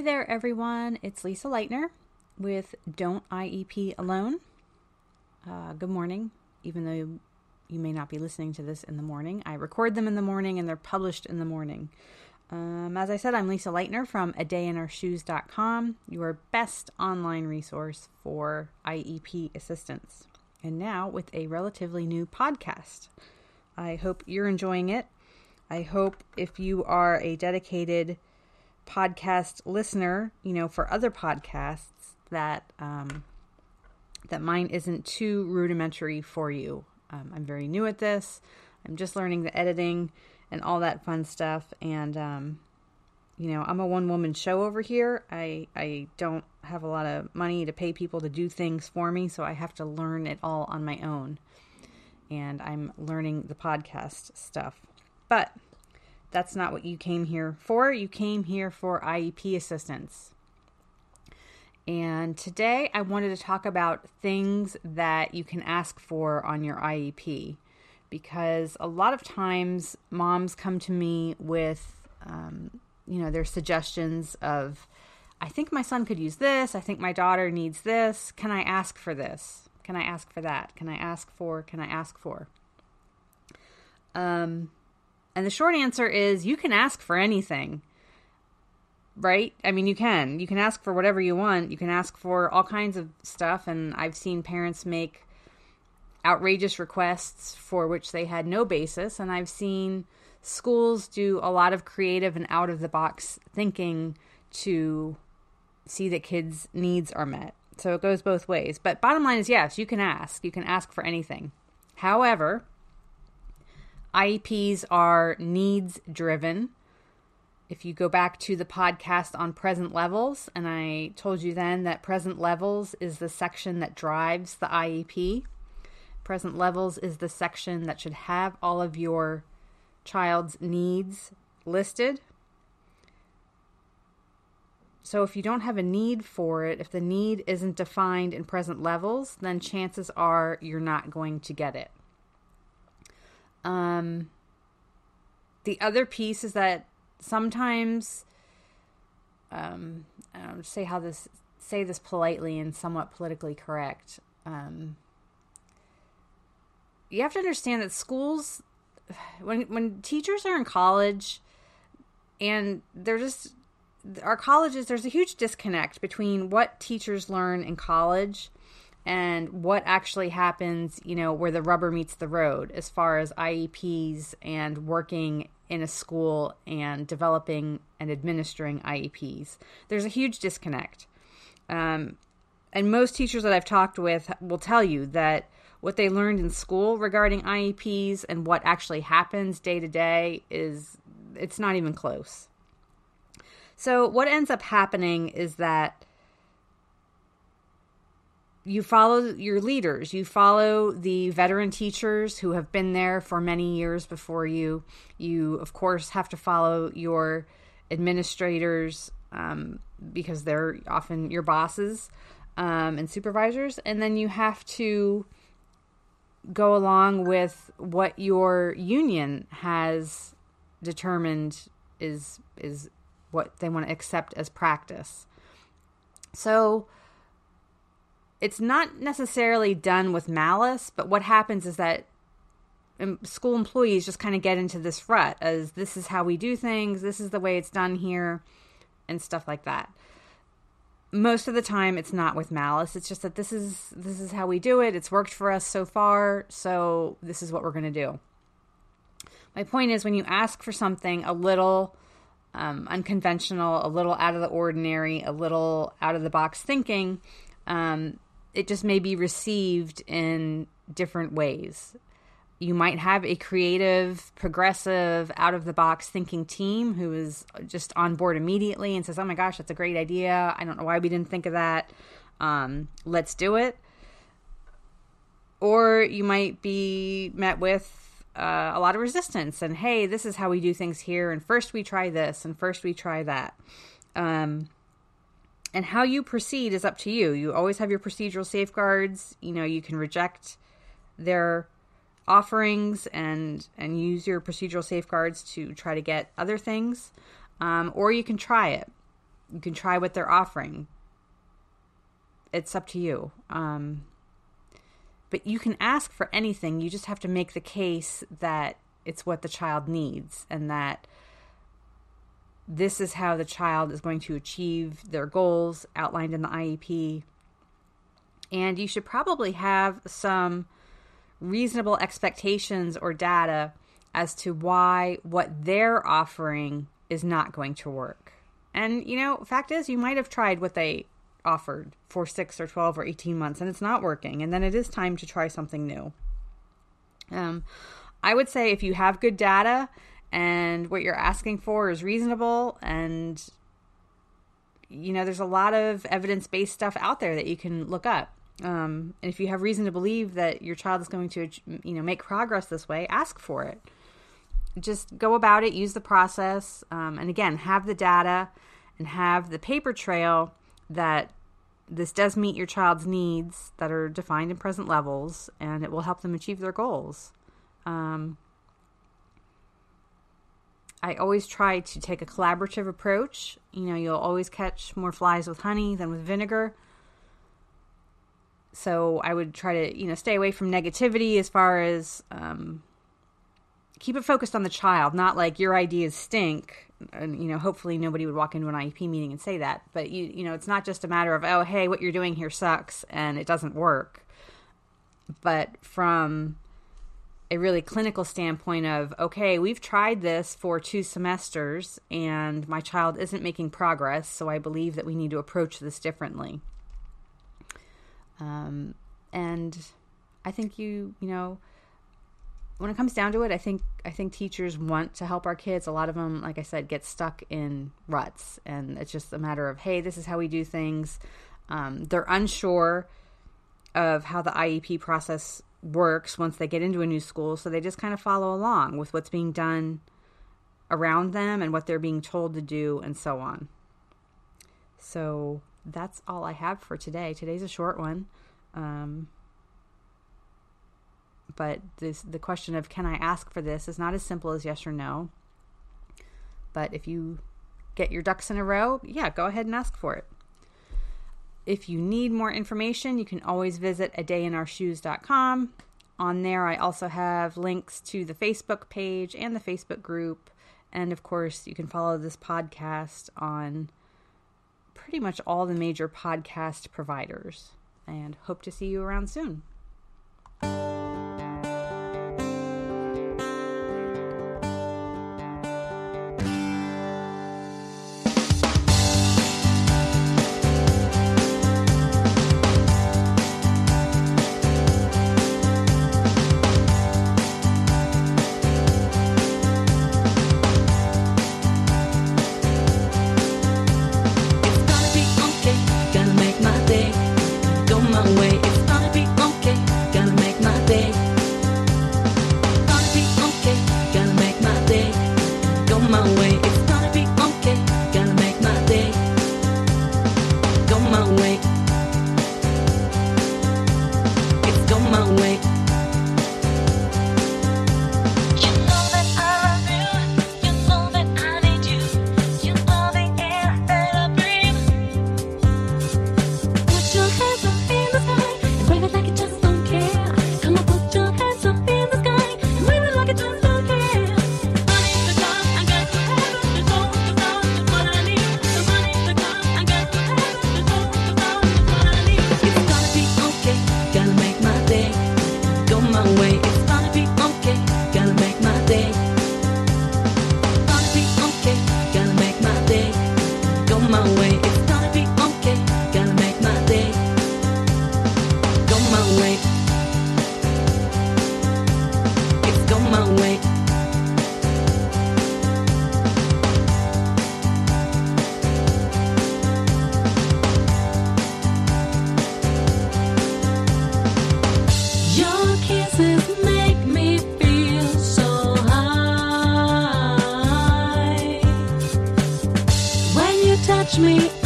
Hey there, everyone. It's Lisa Lightner with Don't IEP Alone. Uh, good morning, even though you may not be listening to this in the morning. I record them in the morning and they're published in the morning. Um, as I said, I'm Lisa Lightner from a dayinourshoes.com, your best online resource for IEP assistance. And now with a relatively new podcast. I hope you're enjoying it. I hope if you are a dedicated podcast listener, you know, for other podcasts, that um, that mine isn't too rudimentary for you. Um, I'm very new at this. I'm just learning the editing and all that fun stuff. And um, you know, I'm a one woman show over here. I I don't have a lot of money to pay people to do things for me, so I have to learn it all on my own. And I'm learning the podcast stuff. But that's not what you came here for. You came here for IEP assistance. And today I wanted to talk about things that you can ask for on your IEP because a lot of times moms come to me with, um, you know, their suggestions of, I think my son could use this. I think my daughter needs this. Can I ask for this? Can I ask for that? Can I ask for? Can I ask for? Um, and the short answer is you can ask for anything. Right? I mean, you can. You can ask for whatever you want. You can ask for all kinds of stuff. And I've seen parents make outrageous requests for which they had no basis. And I've seen schools do a lot of creative and out of the box thinking to see that kids' needs are met. So it goes both ways. But bottom line is yes, you can ask. You can ask for anything. However, IEPs are needs driven. If you go back to the podcast on present levels, and I told you then that present levels is the section that drives the IEP. Present levels is the section that should have all of your child's needs listed. So if you don't have a need for it, if the need isn't defined in present levels, then chances are you're not going to get it. Um, the other piece is that sometimes, um, I don't say how this say this politely and somewhat politically correct. Um, you have to understand that schools, when when teachers are in college, and they're just our colleges. There's a huge disconnect between what teachers learn in college and what actually happens, you know, where the rubber meets the road as far as IEPs and working in a school and developing and administering IEPs. There's a huge disconnect. Um, and most teachers that I've talked with will tell you that what they learned in school regarding IEPs and what actually happens day to day is it's not even close. So what ends up happening is that you follow your leaders. You follow the veteran teachers who have been there for many years before you. You, of course, have to follow your administrators um, because they're often your bosses um, and supervisors. And then you have to go along with what your union has determined is is what they want to accept as practice. So it's not necessarily done with malice, but what happens is that school employees just kind of get into this rut as this is how we do things, this is the way it's done here, and stuff like that. Most of the time, it's not with malice. It's just that this is this is how we do it. It's worked for us so far, so this is what we're going to do. My point is, when you ask for something a little um, unconventional, a little out of the ordinary, a little out of the box thinking, um, it just may be received in different ways. You might have a creative, progressive, out of the box thinking team who is just on board immediately and says, Oh my gosh, that's a great idea. I don't know why we didn't think of that. Um, let's do it. Or you might be met with uh, a lot of resistance and, Hey, this is how we do things here. And first we try this and first we try that. Um, and how you proceed is up to you. You always have your procedural safeguards. You know, you can reject their offerings and and use your procedural safeguards to try to get other things, um, or you can try it. You can try what they're offering. It's up to you. Um, but you can ask for anything. You just have to make the case that it's what the child needs and that this is how the child is going to achieve their goals outlined in the IEP. And you should probably have some reasonable expectations or data as to why what they're offering is not going to work. And, you know, fact is, you might have tried what they offered for six or 12 or 18 months and it's not working. And then it is time to try something new. Um, I would say if you have good data and what you're asking for is reasonable and you know there's a lot of evidence-based stuff out there that you can look up. Um, and if you have reason to believe that your child is going to you know make progress this way ask for it. Just go about it use the process um, and again have the data and have the paper trail that this does meet your child's needs that are defined in present levels and it will help them achieve their goals. Um, I always try to take a collaborative approach. You know, you'll always catch more flies with honey than with vinegar. So I would try to, you know, stay away from negativity as far as um, keep it focused on the child, not like your ideas stink. And, you know, hopefully nobody would walk into an IEP meeting and say that. But, you, you know, it's not just a matter of, oh, hey, what you're doing here sucks and it doesn't work. But from a really clinical standpoint of okay we've tried this for two semesters and my child isn't making progress so i believe that we need to approach this differently. Um, and i think you you know when it comes down to it i think i think teachers want to help our kids. A lot of them like i said get stuck in ruts and it's just a matter of hey this is how we do things. Um, they're unsure of how the iep process works once they get into a new school. So they just kind of follow along with what's being done around them and what they're being told to do and so on. So that's all I have for today. Today's a short one. Um, but this, the question of can I ask for this is not as simple as yes or no. But if you get your ducks in a row, yeah, go ahead and ask for it. If you need more information, you can always visit a day in our dayinourshoes.com. On there, I also have links to the Facebook page and the Facebook group. And of course, you can follow this podcast on pretty much all the major podcast providers. And hope to see you around soon. touch me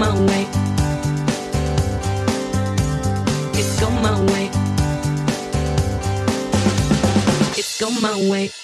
my way. It's gone my way. It's gone my way.